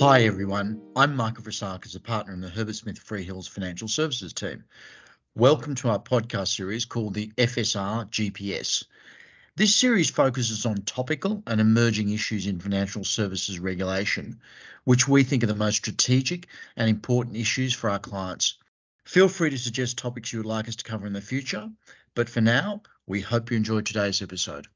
Hi everyone, I'm Michael Vrisakis, a partner in the Herbert Smith Freehills Financial Services team. Welcome to our podcast series called the FSR GPS. This series focuses on topical and emerging issues in financial services regulation, which we think are the most strategic and important issues for our clients. Feel free to suggest topics you would like us to cover in the future, but for now, we hope you enjoyed today's episode.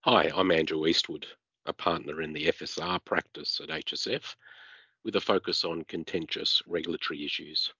Hi, I'm Andrew Eastwood, a partner in the FSR practice at HSF with a focus on contentious regulatory issues.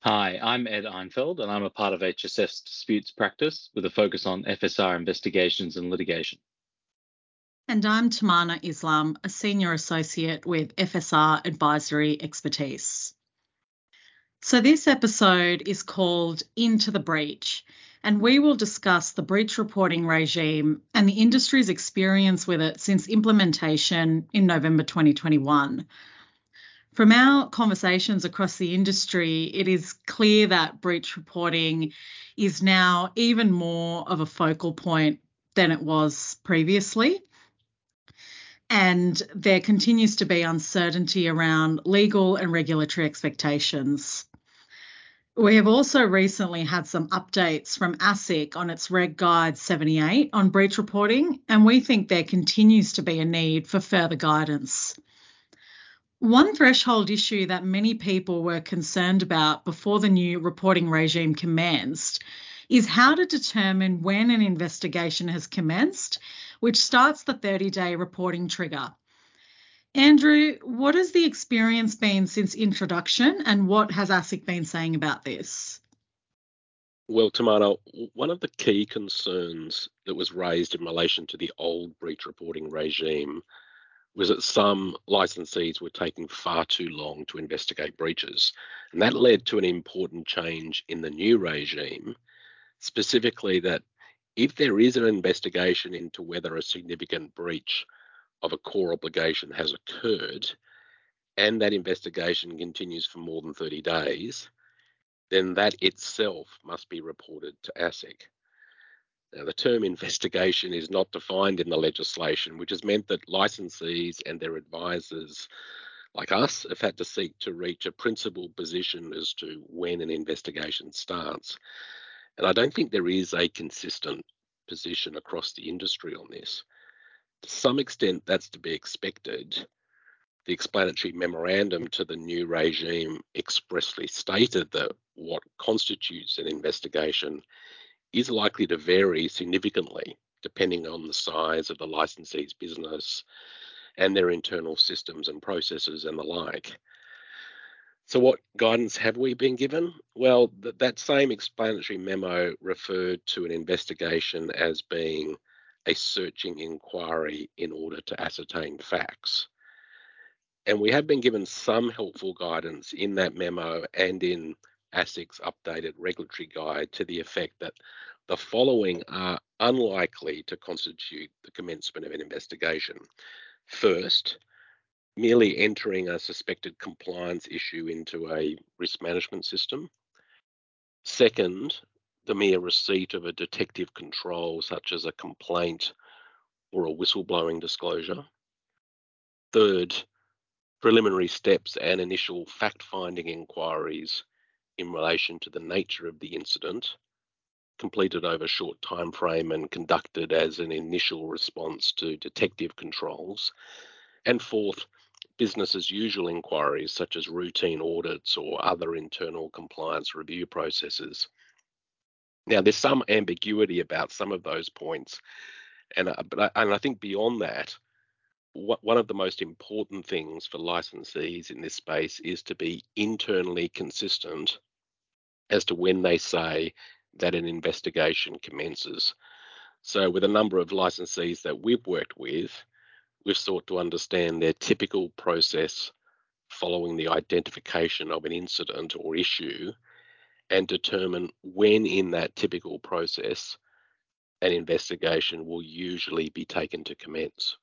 Hi, I'm Ed Einfeld, and I'm a part of HSF's disputes practice with a focus on FSR investigations and litigation. And I'm Tamanna Islam, a senior associate with FSR advisory expertise. So, this episode is called Into the Breach, and we will discuss the breach reporting regime and the industry's experience with it since implementation in November 2021. From our conversations across the industry, it is clear that breach reporting is now even more of a focal point than it was previously. And there continues to be uncertainty around legal and regulatory expectations. We have also recently had some updates from ASIC on its Reg Guide 78 on breach reporting, and we think there continues to be a need for further guidance. One threshold issue that many people were concerned about before the new reporting regime commenced is how to determine when an investigation has commenced, which starts the 30 day reporting trigger. Andrew, what has the experience been since introduction and what has ASIC been saying about this? Well, Tamanna, one of the key concerns that was raised in relation to the old breach reporting regime was that some licensees were taking far too long to investigate breaches. And that led to an important change in the new regime, specifically that if there is an investigation into whether a significant breach of a core obligation has occurred and that investigation continues for more than 30 days, then that itself must be reported to ASIC. Now, the term investigation is not defined in the legislation, which has meant that licensees and their advisors, like us, have had to seek to reach a principled position as to when an investigation starts. And I don't think there is a consistent position across the industry on this. Some extent, that's to be expected. The explanatory memorandum to the new regime expressly stated that what constitutes an investigation is likely to vary significantly depending on the size of the licensee's business and their internal systems and processes and the like. So, what guidance have we been given? Well, th- that same explanatory memo referred to an investigation as being a searching inquiry in order to ascertain facts. And we have been given some helpful guidance in that memo and in ASIC's updated regulatory guide to the effect that the following are unlikely to constitute the commencement of an investigation. First, merely entering a suspected compliance issue into a risk management system. Second, the mere receipt of a detective control, such as a complaint or a whistleblowing disclosure. Third, preliminary steps and initial fact finding inquiries in relation to the nature of the incident completed over a short time frame and conducted as an initial response to detective controls and fourth business as usual inquiries such as routine audits or other internal compliance review processes now, there's some ambiguity about some of those points, and uh, but I, and I think beyond that, one of the most important things for licensees in this space is to be internally consistent as to when they say that an investigation commences. So, with a number of licensees that we've worked with, we've sought to understand their typical process following the identification of an incident or issue and determine when in that typical process an investigation will usually be taken to commence.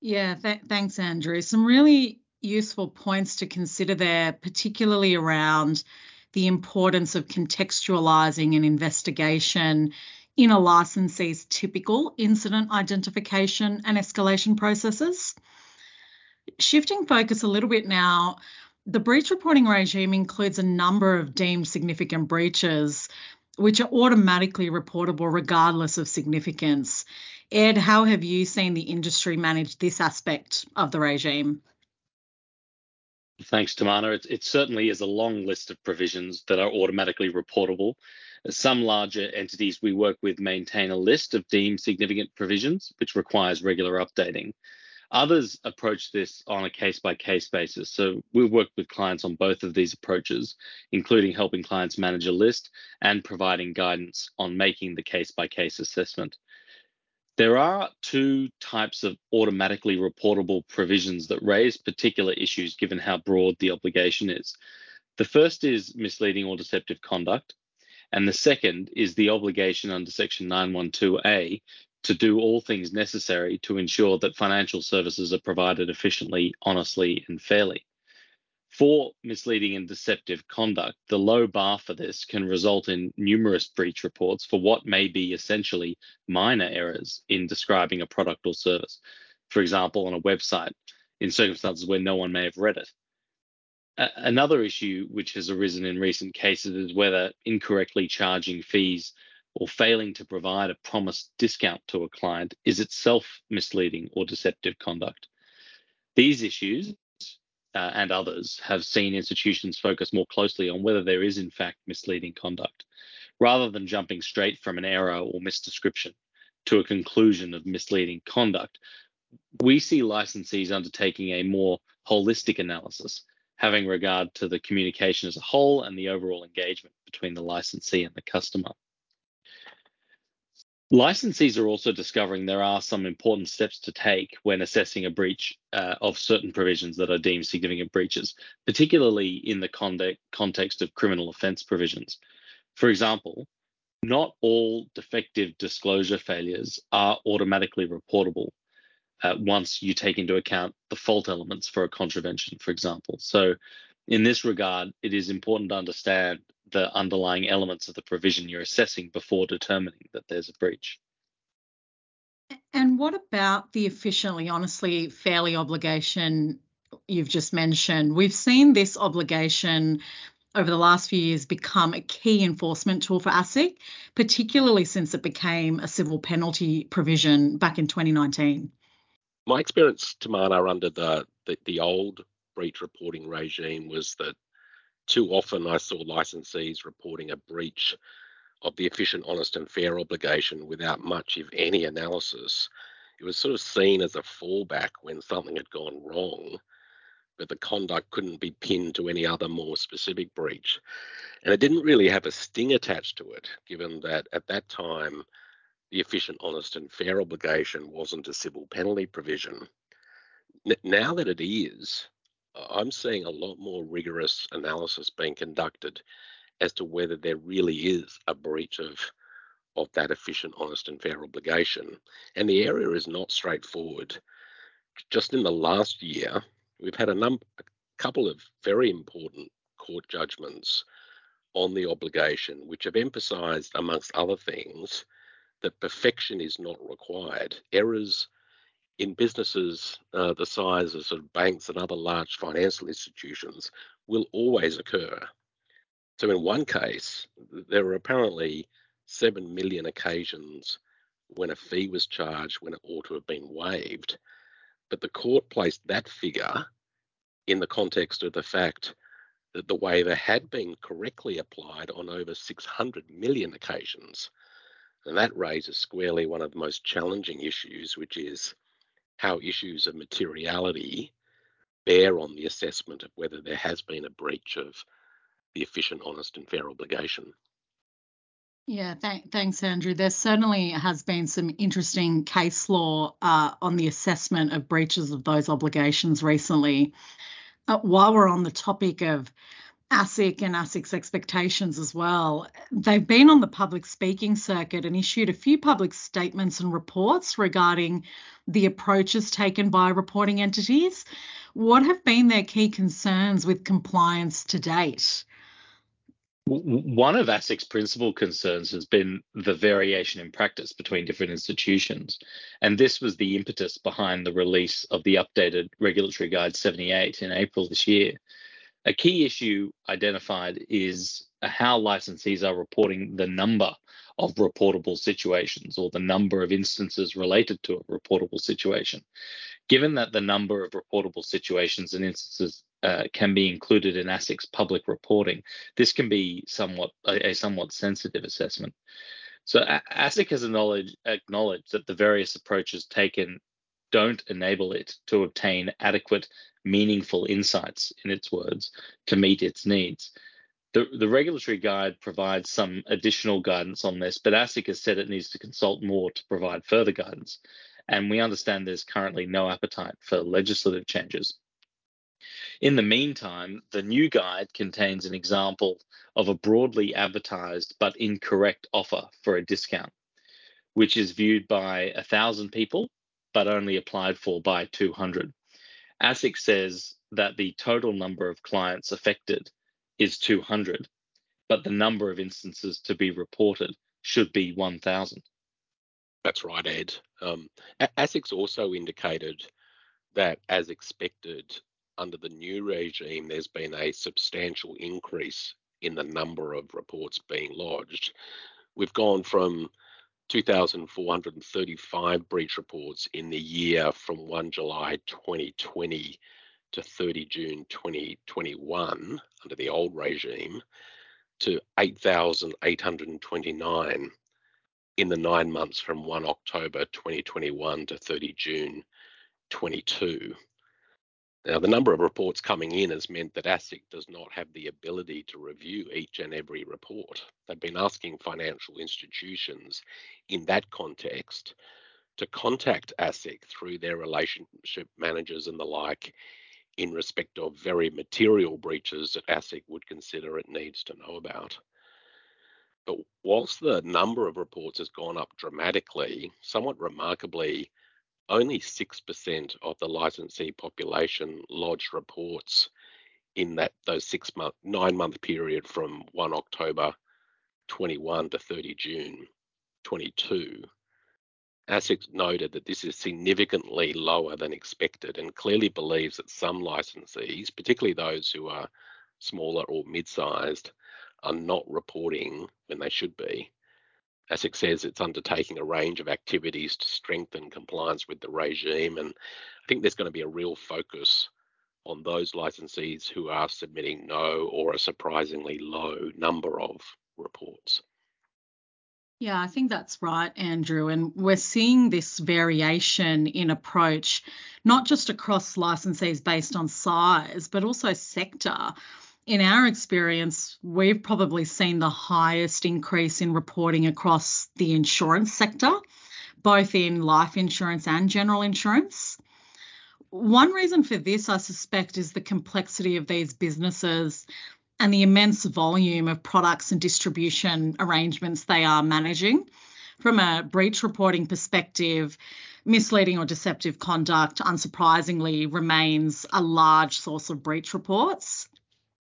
Yeah, th- thanks, Andrew. Some really useful points to consider there, particularly around the importance of contextualizing an investigation in a licensee's typical incident identification and escalation processes. Shifting focus a little bit now, the breach reporting regime includes a number of deemed significant breaches, which are automatically reportable regardless of significance. Ed, how have you seen the industry manage this aspect of the regime? Thanks, Tamanna. It, it, certainly is a long list of provisions that are automatically reportable. Some larger entities we work with maintain a list of deemed significant provisions, which requires regular updating. Others approach this on a case by case basis. So we've worked with clients on both of these approaches, including helping clients manage a list and providing guidance on making the case by case assessment. There are two types of automatically reportable provisions that raise particular issues given how broad the obligation is. The first is misleading or deceptive conduct, and the second is the obligation under Section 912A to do all things necessary to ensure that financial services are provided efficiently, honestly, and fairly. For misleading and deceptive conduct, the low bar for this can result in numerous breach reports for what may be essentially minor errors in describing a product or service. For example, on a website, in circumstances where no one may have read it. another issue which has arisen in recent cases is whether incorrectly charging fees or failing to provide a promised discount to a client is itself misleading or deceptive conduct. These issues uh, and others have seen institutions focus more closely on whether there is, in fact, misleading conduct, rather than jumping straight from an error or misdescription to a conclusion of misleading conduct. We see licensees undertaking a more holistic analysis, having regard to the communication as a whole and the overall engagement between the licensee and the customer. Licensees are also discovering there are some important steps to take when assessing a breach uh, of certain provisions that are deemed significant breaches, particularly in the context of criminal offence provisions. For example, not all defective disclosure failures are automatically reportable uh, once you take into account the fault elements for a contravention, for example. So, in this regard, it is important to understand the underlying elements of the provision you're assessing before determining that there's a breach. And what about the efficiently, honestly, fairly obligation you've just mentioned? We've seen this obligation over the last few years become a key enforcement tool for ASIC, particularly since it became a civil penalty provision back in 2019. My experience, Tamanna, under the, the, the old breach reporting regime was that too often I saw licensees reporting a breach of the efficient, honest, and fair obligation without much, if any, analysis. It was sort of seen as a fallback when something had gone wrong, but the conduct couldn't be pinned to any other more specific breach. And it didn't really have a sting attached to it, given that at that time, the efficient, honest, and fair obligation wasn't a civil penalty provision. Now that it is, I'm seeing a lot more rigorous analysis being conducted as to whether there really is a breach of of that efficient, honest, and fair obligation. And the area is not straightforward. Just in the last year, we've had a number, a couple of very important court judgments on the obligation, which have emphasised, amongst other things, that perfection is not required. Errors in businesses uh, the size of sort of banks and other large financial institutions will always occur. So in one case, there were apparently 7 million occasions when a fee was charged when it ought to have been waived. But the court placed that figure in the context of the fact that the waiver had been correctly applied on over 600 million occasions. And that raises squarely one of the most challenging issues, which is how issues of materiality bear on the assessment of whether there has been a breach of the efficient, honest, and fair obligation. Yeah, th- thanks, Andrew. There certainly has been some interesting case law uh, on the assessment of breaches of those obligations recently. Uh, while we're on the topic of ASIC and ASIC's expectations as well. They've been on the public speaking circuit and issued a few public statements and reports regarding the approaches taken by reporting entities. What have been their key concerns with compliance to date? One of ASIC's principal concerns has been the variation in practice between different institutions, and this was the impetus behind the release of the updated Regulatory Guide 78 in April this year. A key issue identified is how licensees are reporting the number of reportable situations or the number of instances related to a reportable situation. Given that the number of reportable situations and instances uh, can be included in ASIC's public reporting. This can be somewhat a, a somewhat sensitive assessment. So ASIC has acknowledged, acknowledged that the various approaches taken don't enable it to obtain adequate, meaningful insights, in its words, to meet its needs. The, the regulatory guide provides some additional guidance on this, but ASIC has said it needs to consult more to provide further guidance. And we understand there's currently no appetite for legislative changes. In the meantime, the new guide contains an example of a broadly advertised but incorrect offer for a discount, which is viewed by 1,000 people but only applied for by 200. ASIC says that the total number of clients affected is 200, but the number of instances to be reported should be 1,000. That's right, Ed. Um, ASIC's also indicated that, as expected, under the new regime, there's been a substantial increase in the number of reports being lodged. We've gone from 2,435 breach reports in the year from 1 July 2020 to 30 June 2021 under the old regime to 8,829 in the nine months from 1 October 2021 to 30 June 22. Now, the number of reports coming in has meant that ASIC does not have the ability to review each and every report. They've been asking financial institutions in that context to contact ASIC through their relationship managers and the like in respect of very material breaches that ASIC would consider it needs to know about. But whilst the number of reports has gone up dramatically, somewhat remarkably, only 6% of the licensee population lodged reports in that those six month nine month period from 1 October 21 to 30 June 22. ASIC noted that this is significantly lower than expected and clearly believes that some licensees, particularly those who are smaller or mid-sized, are not reporting when they should be. ASIC says it's undertaking a range of activities to strengthen compliance with the regime. And I think there's going to be a real focus on those licensees who are submitting no or a surprisingly low number of reports. Yeah, I think that's right, Andrew. And we're seeing this variation in approach, not just across licensees based on size, but also sector in our experience, we've probably seen the highest increase in reporting across the insurance sector, both in life insurance and general insurance. One reason for this, I suspect, is the complexity of these businesses and the immense volume of products and distribution arrangements they are managing. From a breach reporting perspective, misleading or deceptive conduct, unsurprisingly, remains a large source of breach reports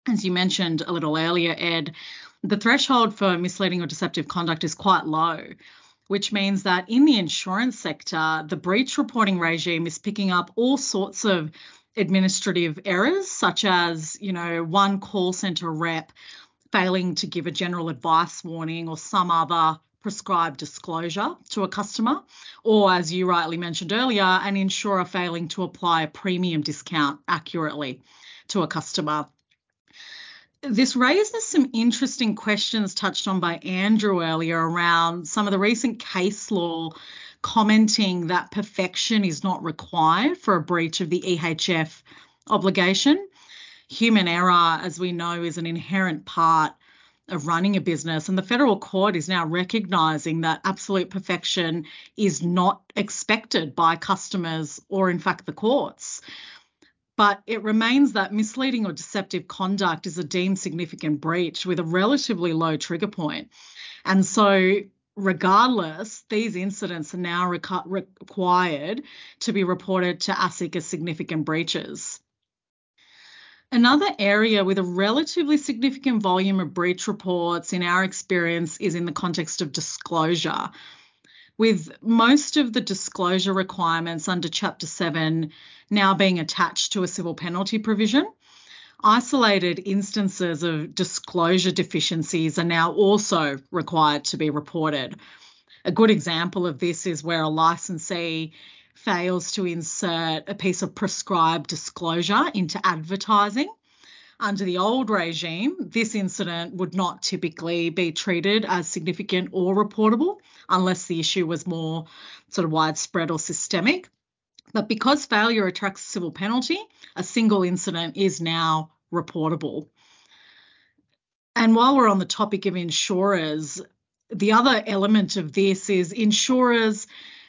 as you mentioned a little earlier, Ed, the threshold for misleading or deceptive conduct is quite low, which means that in the insurance sector, the breach reporting regime is picking up all sorts of administrative errors, such as, you know, one call center rep failing to give a general advice warning or some other prescribed disclosure to a customer, or as you rightly mentioned earlier, an insurer failing to apply a premium discount accurately to a customer this raises some interesting questions touched on by Andrew earlier around some of the recent case law commenting that perfection is not required for a breach of the EHF obligation. Human error, as we know, is an inherent part of running a business, and the federal court is now recognizing that absolute perfection is not expected by customers or, in fact, the courts but it remains that misleading or deceptive conduct is a deemed significant breach with a relatively low trigger point. And so, regardless, these incidents are now required to be reported to ASIC as significant breaches. Another area with a relatively significant volume of breach reports, in our experience, is in the context of disclosure. With most of the disclosure requirements under Chapter 7 now being attached to a civil penalty provision, isolated instances of disclosure deficiencies are now also required to be reported. A good example of this is where a licensee fails to insert a piece of prescribed disclosure into advertising. Under the old regime, this incident would not typically be treated as significant or reportable unless the issue was more sort of widespread or systemic. But because failure attracts civil penalty, a single incident is now reportable. And while we're on the topic of insurers, the other element of this is insurers,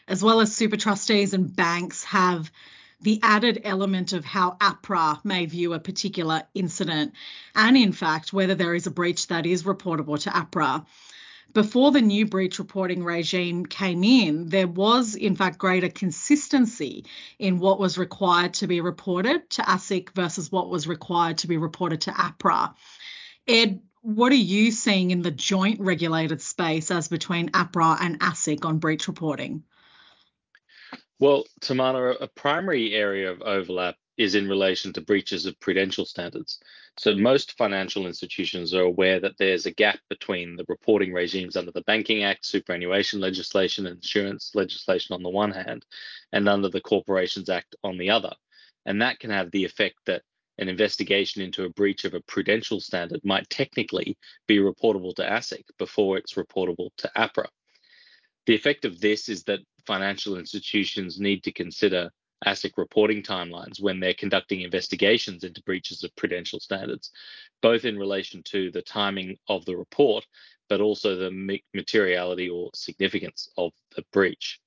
as well as super trustees and banks, have the added element of how APRA may view a particular incident, and in fact, whether there is a breach that is reportable to APRA. Before the new breach reporting regime came in, there was, in fact, greater consistency in what was required to be reported to ASIC versus what was required to be reported to APRA. Ed, what are you seeing in the joint regulated space as between APRA and ASIC on breach reporting? Well, Tamanna, a primary area of overlap is in relation to breaches of prudential standards. So most financial institutions are aware that there's a gap between the reporting regimes under the Banking Act, superannuation legislation, and insurance legislation on the one hand, and under the Corporations Act on the other. And that can have the effect that an investigation into a breach of a prudential standard might technically be reportable to ASIC before it's reportable to APRA. The effect of this is that financial institutions need to consider ASIC reporting timelines when they're conducting investigations into breaches of prudential standards, both in relation to the timing of the report, but also the materiality or significance of the breach.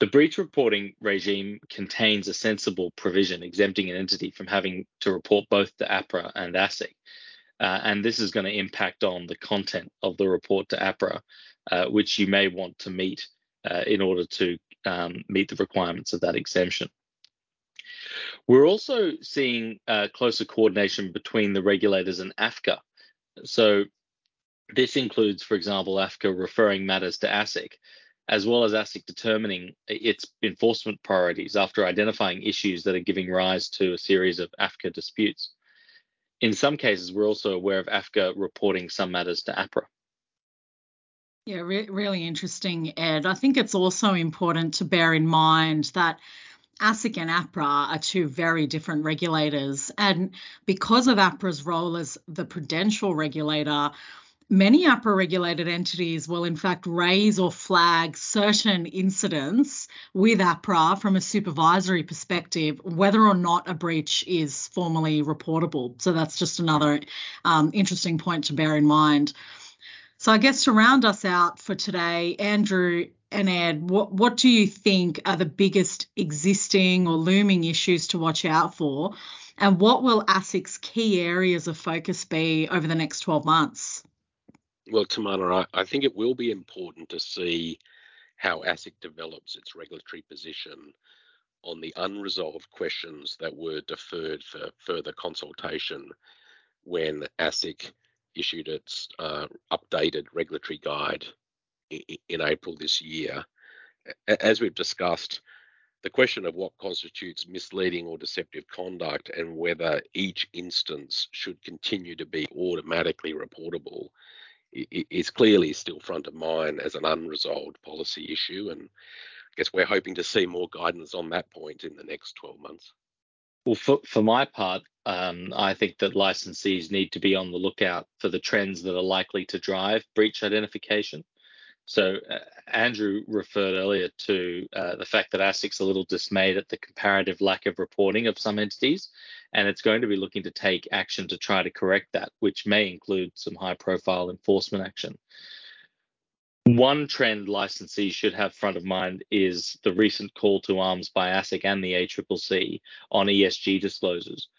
The breach reporting regime contains a sensible provision exempting an entity from having to report both to APRA and ASIC. Uh, and this is going to impact on the content of the report to APRA, uh, which you may want to meet uh, in order to um, meet the requirements of that exemption. We're also seeing uh, closer coordination between the regulators and AFCA. So this includes, for example, AFCA referring matters to ASIC, as well as ASIC determining its enforcement priorities after identifying issues that are giving rise to a series of AFCA disputes. In some cases, we're also aware of AFCA reporting some matters to APRA. Yeah, re- really interesting, Ed. I think it's also important to bear in mind that ASIC and APRA are two very different regulators. And because of APRA's role as the prudential regulator, many APRA regulated entities will in fact raise or flag certain incidents with APRA from a supervisory perspective, whether or not a breach is formally reportable. So that's just another um, interesting point to bear in mind. So I guess to round us out for today, Andrew and Ed, what, what do you think are the biggest existing or looming issues to watch out for? And what will ASIC's key areas of focus be over the next 12 months? Well, Tamanna, I, I think it will be important to see how ASIC develops its regulatory position on the unresolved questions that were deferred for further consultation when ASIC issued its uh, updated regulatory guide in, in April this year. As we've discussed, the question of what constitutes misleading or deceptive conduct and whether each instance should continue to be automatically reportable is clearly still front of mind as an unresolved policy issue. And I guess we're hoping to see more guidance on that point in the next 12 months. Well, for, for my part, um, I think that licensees need to be on the lookout for the trends that are likely to drive breach identification. So, uh, Andrew referred earlier to uh, the fact that ASIC's a little dismayed at the comparative lack of reporting of some entities, and it's going to be looking to take action to try to correct that, which may include some high profile enforcement action. One trend licensees should have front of mind is the recent call to arms by ASIC and the ACCC on ESG disclosures,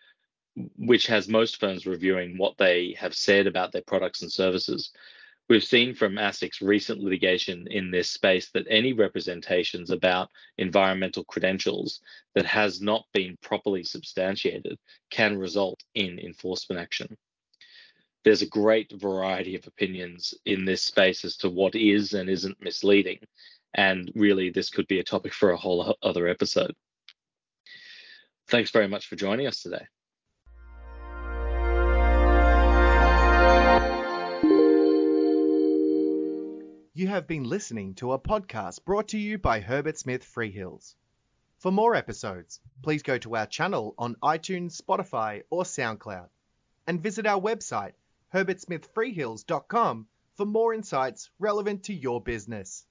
which has most firms reviewing what they have said about their products and services. We've seen from ASIC's recent litigation in this space that any representations about environmental credentials that has not been properly substantiated can result in enforcement action. There's a great variety of opinions in this space as to what is and isn't misleading, and really this could be a topic for a whole other episode. Thanks very much for joining us today. You have been listening to a podcast brought to you by Herbert Smith Freehills. For more episodes, please go to our channel on iTunes, Spotify, or SoundCloud, and visit our website, herbertsmithfreehills.com, for more insights relevant to your business.